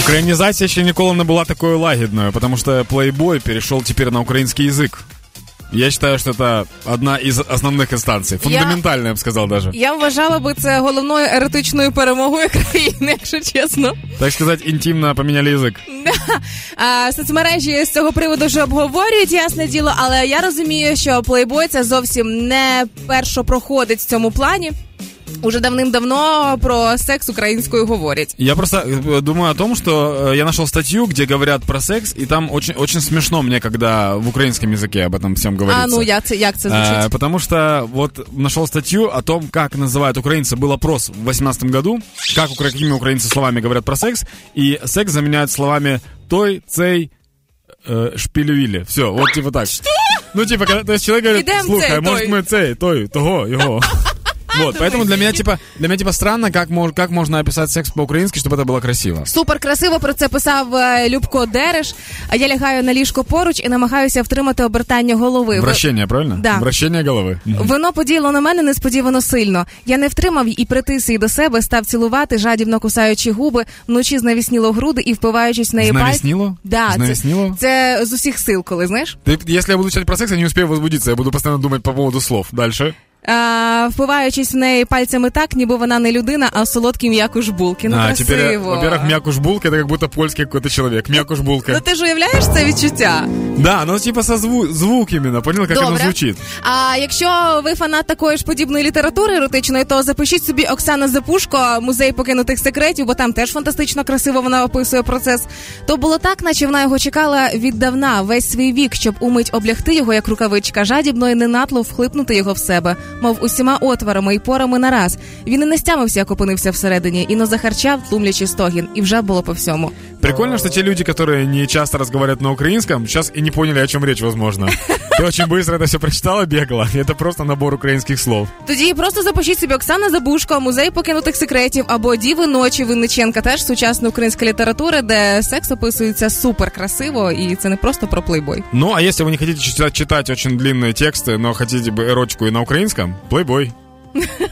Українізація ще ніколи не була такою лагідною, тому що плейбой перейшов тепер на український язик. Я считаю, что это одна із основних інстанцій. Фундаментальна, я, я б сказав даже. Я вважала би це головною еретичною перемогою країни, якщо чесно. Так сказати, інтимно поміняли язик. А, Соцмережі з цього приводу вже обговорюють, ясне діло, але я розумію, що плейбой це зовсім не першо проходить в цьому плані Уже давным-давно про секс украинскую говорят. Я просто э, думаю о том, что э, я нашел статью, где говорят про секс, и там очень, очень смешно мне, когда в украинском языке об этом всем говорится. А, ну як це, як це звучит? А, потому что вот нашел статью о том, как называют украинцы. Был опрос в 2018 году, как, какими украинцы словами говорят про секс, и секс заменяют словами той, цей, э, шпилювілі. Все, вот типа так. Что? Ну, типа, когда, то есть человек говорит, Ідем слухай, цей, может той. мы цей, той, того, его. Вот, поэтому для меня типа для меня типа странно, как мож, как можно описать секс по-українськи, щоб це було красиво. Супер красиво про це писав е, Любко Дереш. А я лягаю на ліжко поруч і намагаюся втримати обертання голови. Вращення, правильно? Да. Вращення голови. Воно подіяло на мене несподівано сильно. Я не втримав і притис її до себе, став цілувати, жадібно кусаючи губи, вночі знавісніло груди і впиваючись в неї. Знавісніло? Да, Знавісніло? Це, це з усіх сил, коли знаєш. Ты, если я буду читать про секс, я не успею возбудиться. Я буду постоянно думать по поводу слов. Дальше. А, впиваючись в неї пальцями так, ніби вона не людина, а солодкий м'якуш булки. Ну, а, красиво. теперь, во-первых, мякуш булка это как будто польский какой-то человек. Мякуш булка. Ну ти ж уявляєш це відчуття? Да, ну типа со зву- звук именно, понял, как Добре. оно звучит. А якщо ви фанат такої ж подібної літератури еротичної, то запишіть собі Оксана Запушко, музей покинутих секретів, бо там теж фантастично красиво вона описує процес. То було так, наче вона його чекала віддавна, весь свій вік, щоб умить облягти його як рукавичка, жадібно і ненатло вхлипнути його в себе, мов усіма отворами і порами нараз. Він і не стямився, як опинився всередині, і но захарчав, тлумлячи стогін, і вже було по всьому. Прикольно, что те люди, которые не часто разговаривают на украинском, сейчас и не поняли, о чем речь, возможно. Ты очень быстро это все прочитала, бегала. Это просто набор украинских слов. Тоді просто запишіть собі Оксана Забушко, музей покинутих секретів або Діви ночі Винниченка, теж сучасна українська література, де секс описується супер красиво, і це не просто про плейбой. Ну, а если вы не хотите читать, читать очень длинные тексты, но хотите бы эротику и на украинском, плейбой.